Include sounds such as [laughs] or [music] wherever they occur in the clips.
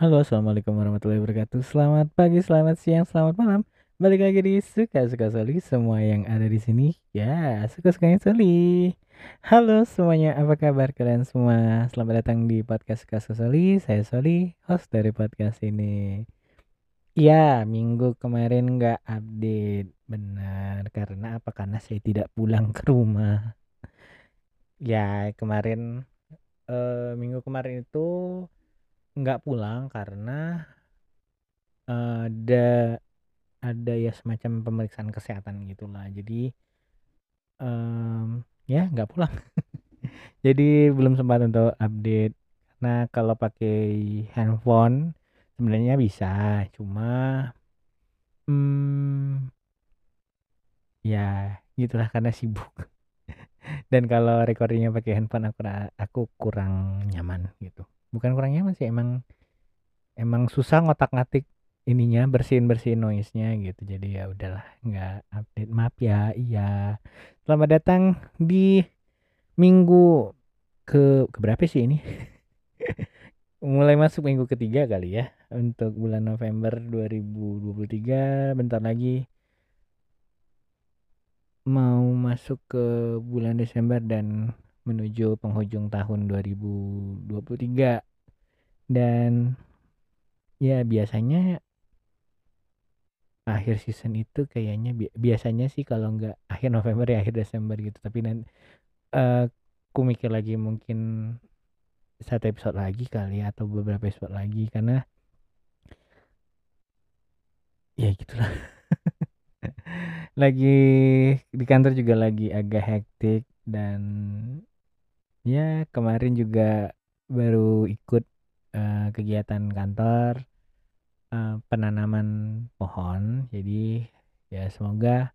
Halo, assalamualaikum warahmatullahi wabarakatuh. Selamat pagi, selamat siang, selamat malam. Balik lagi di suka-suka Soli. Semua yang ada di sini, ya suka-sukanya Soli. Halo semuanya, apa kabar kalian semua? Selamat datang di podcast suka-suka Soli. Saya Soli, host dari podcast ini. Ya, minggu kemarin nggak update, benar. Karena apa? Karena saya tidak pulang ke rumah. Ya, kemarin eh, minggu kemarin itu nggak pulang karena ada ada ya semacam pemeriksaan kesehatan gitulah. Jadi um, ya nggak pulang. [laughs] Jadi belum sempat untuk update. Karena kalau pakai handphone sebenarnya bisa cuma hmm, ya gitulah karena sibuk. [laughs] Dan kalau recordingnya pakai handphone aku aku kurang nyaman gitu bukan kurang nyaman sih emang emang susah ngotak-ngatik ininya bersihin bersihin noise nya gitu. Jadi ya udahlah nggak update. Maaf ya iya. Selamat datang di minggu ke berapa sih ini? [laughs] Mulai masuk minggu ketiga kali ya untuk bulan November 2023 bentar lagi mau masuk ke bulan Desember dan menuju penghujung tahun 2023 dan ya biasanya akhir season itu kayaknya bi biasanya sih kalau nggak akhir November ya akhir Desember gitu. Tapi nanti uh, aku mikir lagi mungkin satu episode lagi kali ya, atau beberapa episode lagi. Karena ya gitulah [laughs] lagi di kantor juga lagi agak hektik dan ya kemarin juga baru ikut uh, kegiatan kantor uh, penanaman pohon. Jadi ya semoga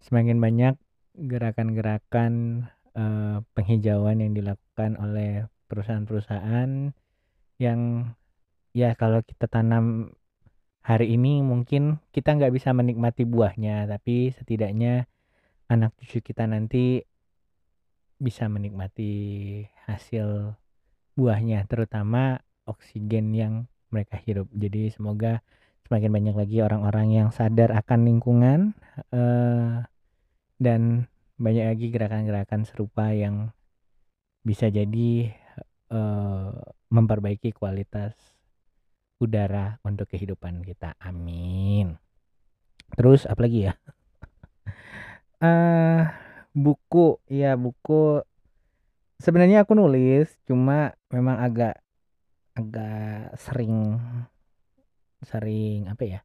semakin banyak gerakan-gerakan uh, penghijauan yang dilakukan oleh perusahaan-perusahaan yang ya kalau kita tanam hari ini mungkin kita nggak bisa menikmati buahnya tapi setidaknya anak cucu kita nanti bisa menikmati hasil buahnya terutama oksigen yang mereka hirup. Jadi semoga semakin banyak lagi orang-orang yang sadar akan lingkungan uh, dan banyak lagi gerakan-gerakan serupa yang bisa jadi uh, memperbaiki kualitas udara untuk kehidupan kita. Amin. Terus apa lagi ya? uh, [laughs] buku ya buku. Sebenarnya aku nulis cuma memang agak agak sering sering apa ya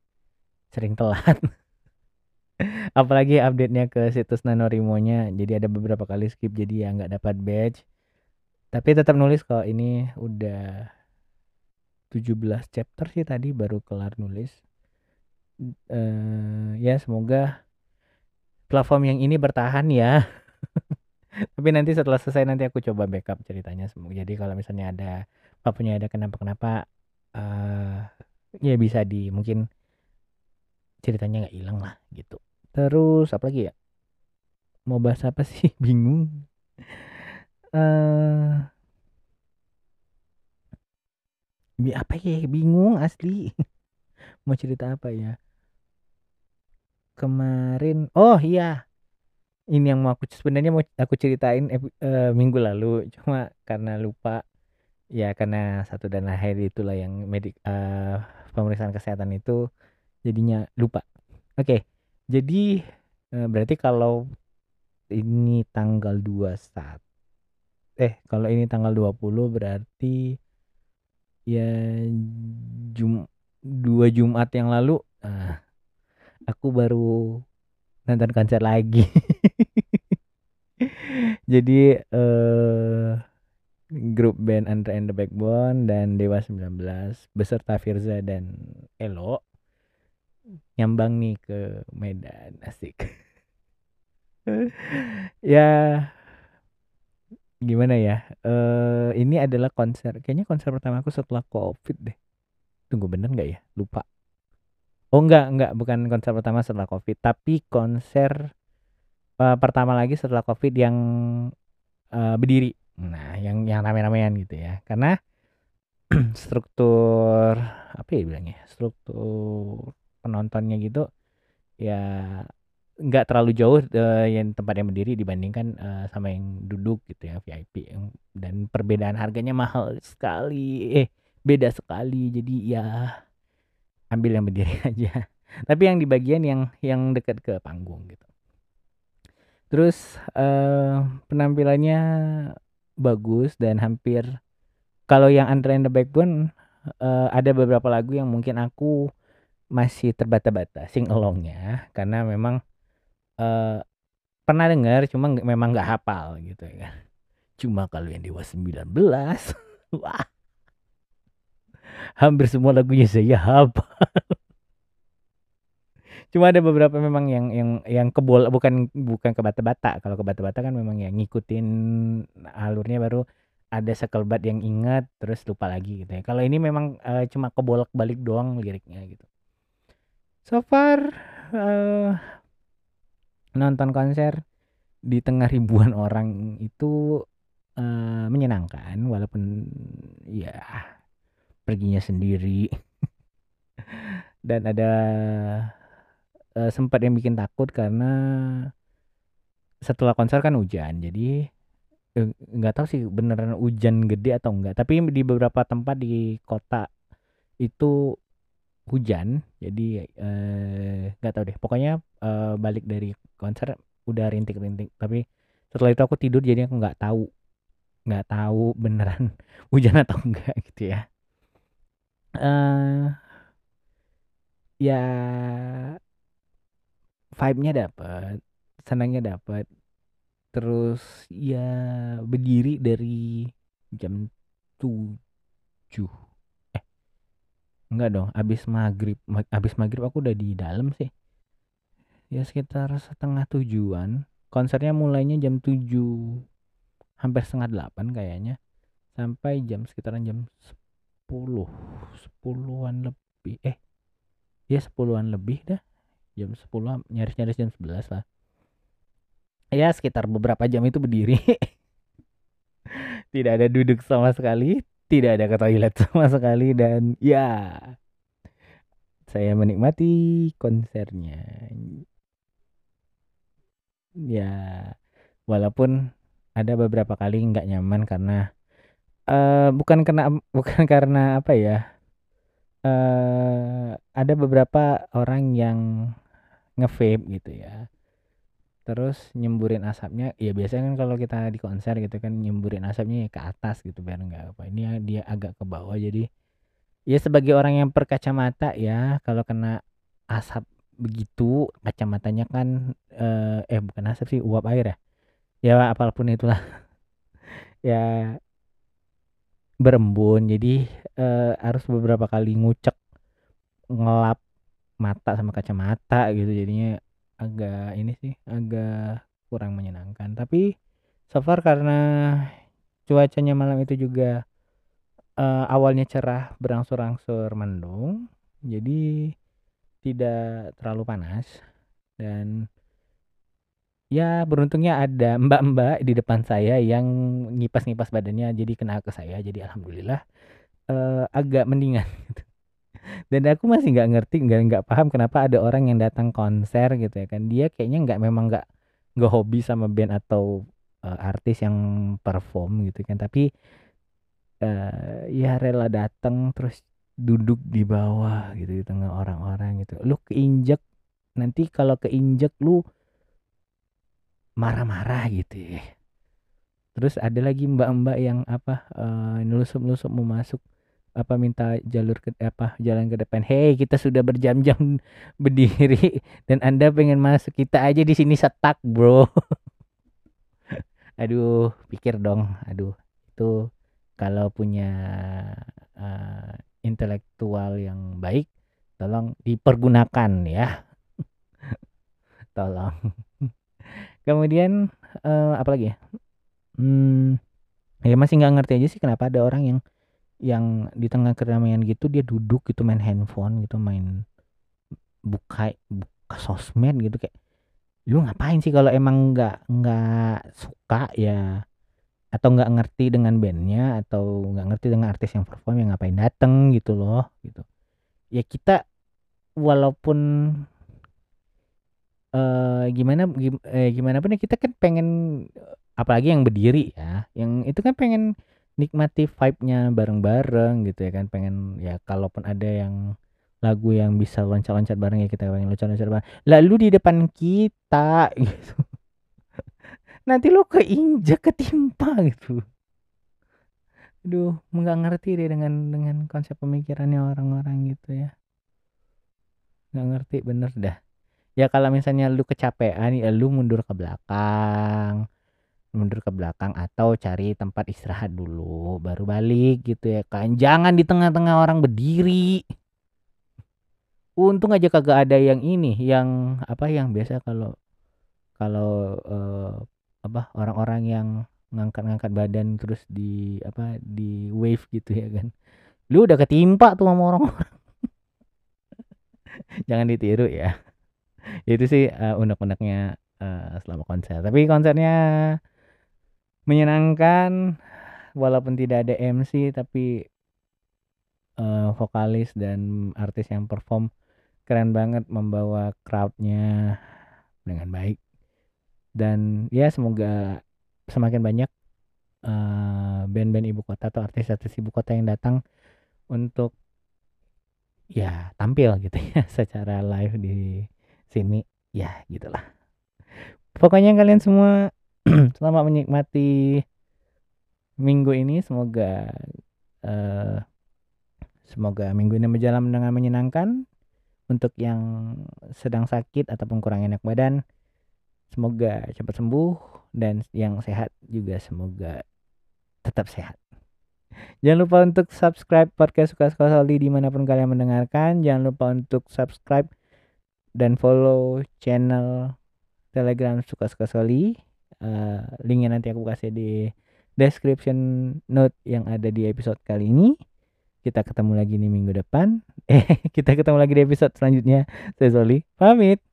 sering telat. [laughs] Apalagi update-nya ke situs Nanorimo-nya jadi ada beberapa kali skip jadi ya nggak dapat badge. Tapi tetap nulis kok ini udah 17 chapter sih tadi baru kelar nulis. Uh, ya semoga platform yang ini bertahan ya. [laughs] Tapi nanti setelah selesai nanti aku coba backup ceritanya semua. Jadi kalau misalnya ada apa pun ada kenapa-kenapa uh, ya bisa di mungkin ceritanya nggak hilang lah gitu. Terus apa lagi ya? Mau bahas apa sih? [laughs] Bingung. Uh, apa ya? Bingung asli. [laughs] Mau cerita apa ya? Kemarin. Oh iya. Ini yang mau aku sebenarnya mau aku ceritain uh, minggu lalu. Cuma karena lupa. Ya karena satu dan lain itulah yang medik uh, pemeriksaan kesehatan itu jadinya lupa. Oke okay, jadi uh, berarti kalau ini tanggal 21 eh kalau ini tanggal 20 berarti ya jum dua Jumat yang lalu aku baru nonton konser lagi. [laughs] Jadi uh, grup band Andre and the Backbone dan Dewa 19 beserta Firza dan Elo nyambang nih ke Medan asik. [laughs] Ya gimana ya? Uh, ini adalah konser kayaknya konser pertama aku setelah covid deh. Tunggu bener nggak ya? Lupa Oh enggak, enggak, bukan konser pertama setelah Covid, tapi konser uh, pertama lagi setelah Covid yang uh, berdiri. Nah, yang yang rame-ramean gitu ya. Karena [clears throat] struktur apa ya bilangnya struktur penontonnya gitu ya nggak terlalu jauh uh, yang tempat yang berdiri dibandingkan uh, sama yang duduk gitu ya VIP dan perbedaan harganya mahal sekali eh beda sekali jadi ya ambil yang berdiri [laughs] aja. Tapi yang di bagian yang yang dekat ke panggung gitu. Terus uh, penampilannya bagus dan hampir kalau yang Andre and the Backbone uh, ada beberapa lagu yang mungkin aku masih terbata-bata sing alongnya karena memang uh, pernah dengar cuma memang nggak hafal gitu ya. Cuma kalau yang dewa 19 [laughs] wah hampir semua lagunya saya hafal [laughs] cuma ada beberapa memang yang yang yang kebol bukan bukan ke bata-bata kalau ke bata-bata kan memang yang ngikutin alurnya baru ada sekelebat yang ingat terus lupa lagi gitu ya. Kalau ini memang uh, cuma kebolak balik doang liriknya gitu. So far uh, nonton konser di tengah ribuan orang itu uh, menyenangkan walaupun ya perginya sendiri. Dan ada uh, sempat yang bikin takut karena setelah konser kan hujan jadi eh, nggak tahu sih beneran hujan gede atau enggak tapi di beberapa tempat di kota itu hujan jadi nggak uh, tahu deh. Pokoknya uh, balik dari konser udah rintik-rintik. Tapi setelah itu aku tidur jadi aku nggak tahu nggak tahu beneran [laughs] hujan atau enggak gitu ya uh, ya vibe-nya dapat senangnya dapat terus ya berdiri dari jam tujuh. Eh enggak dong abis maghrib abis maghrib aku udah di dalam sih. Ya sekitar setengah tujuan. Konsernya mulainya jam tujuh hampir setengah delapan kayaknya. Sampai jam sekitaran jam sepuluh sepuluhan lebih eh ya sepuluhan lebih dah. Jam 10 nyaris-nyaris jam 11 lah. Ya sekitar beberapa jam itu berdiri. [laughs] Tidak ada duduk sama sekali tidak ada ke toilet [laughs] sama sekali dan ya saya menikmati konsernya. Ya walaupun ada beberapa kali nggak nyaman karena uh, bukan karena [laughs] bukan karena apa ya uh, ada beberapa orang yang ngevape gitu ya. Terus nyemburin asapnya ya biasanya kan kalau kita di konser gitu kan nyemburin asapnya ya ke atas gitu biar nggak apa ini dia agak ke bawah. Jadi ya sebagai orang yang berkacamata ya kalau kena asap begitu kacamatanya kan eh, eh bukan asap sih uap air ya. Ya apa pun itulah. [laughs] Ya berembun jadi eh, harus beberapa kali ngucek ngelap mata sama kacamata gitu. Jadinya agak ini sih agak kurang menyenangkan. Tapi so far karena cuacanya malam itu juga uh, awalnya cerah berangsur-angsur mendung jadi tidak terlalu panas dan ya beruntungnya ada mbak-mbak di depan saya yang ngipas-ngipas badannya jadi kena ke saya jadi alhamdulillah uh, agak mendingan [laughs] gitu. Dan aku masih nggak ngerti nggak nggak paham kenapa ada orang yang datang konser gitu ya kan. Dia kayaknya nggak memang nggak nggak hobi sama band atau uh, artis yang perform gitu kan. Tapi uh, ya rela datang terus duduk di bawah gitu di tengah orang-orang gitu. Lu keinjek nanti kalau keinjek lu marah-marah gitu ya terus ada lagi mbak-mbak yang apa uh, nelusup-nelusup mau masuk apa minta jalur ke apa jalan ke depan. Hei, kita sudah berjam-jam [laughs] berdiri dan Anda pengen masuk. Kita aja di sini setak, Bro. [laughs] Aduh, pikir dong. Aduh, itu kalau punya uh, intelektual yang baik, tolong dipergunakan ya. [laughs] tolong. Kemudian uh, apa lagi ya? Hmm, ya masih nggak ngerti aja sih kenapa ada orang yang yang di tengah keramaian gitu dia duduk gitu main handphone gitu main buka buka sosmed gitu kayak lu ngapain sih kalau emang nggak nggak suka ya? Atau nggak ngerti dengan bandnya? Atau nggak ngerti dengan artis yang perform yang ngapain dateng gitu loh gitu. Ya kita walaupun eh gimana gim- eh, gimana pun ya kita kan pengen apalagi yang berdiri ya yang itu kan pengen nikmati vibe-nya bareng-bareng gitu ya kan pengen ya kalaupun ada yang lagu yang bisa loncat-loncat bareng ya kita pengen loncat-loncat bareng. Lalu di depan kita [laughs] gitu. Nanti lo keinjak ketimpa gitu. Aduh nggak ngerti deh dengan dengan konsep pemikirannya orang-orang gitu ya. Nggak ngerti bener dah ya kalau misalnya lu kecapean ya lu mundur ke belakang. Mundur ke belakang atau cari tempat istirahat dulu baru balik gitu ya kan. Jangan di tengah-tengah orang berdiri. Untung aja kagak ada yang ini yang apa yang biasa kalau kalau eh, apa orang-orang yang ngangkat-ngangkat badan terus di apa di wave gitu ya kan. Lu udah ketimpa tuh sama orang-orang. [laughs] Jangan ditiru ya itu sih uh, unek-uneknya uh, selama konser. Tapi konsernya menyenangkan walaupun tidak ada MC tapi uh, vokalis dan artis yang perform keren banget membawa crowdnya dengan baik. Dan ya semoga semakin banyak uh, band-band ibu kota atau artis-artis ibu kota yang datang untuk ya tampil gitu ya [laughs] secara live di sini ya gitulah. Pokoknya kalian semua [clears throat] selamat menikmati minggu ini. Semoga uh, semoga minggu ini berjalan dengan menyenangkan. Untuk yang sedang sakit ataupun kurang enak badan semoga cepat sembuh dan yang sehat juga semoga tetap sehat. Jangan lupa untuk subscribe podcast Suka-Suka Soli di mana pun kalian mendengarkan. Jangan lupa untuk subscribe dan follow channel Telegram Suka-Suka Soli. Uh, linknya nanti aku kasih di description note yang ada di episode kali ini. Kita ketemu lagi nih minggu depan. [laughs] Eh, kita ketemu lagi di episode selanjutnya. Saya Soli, pamit.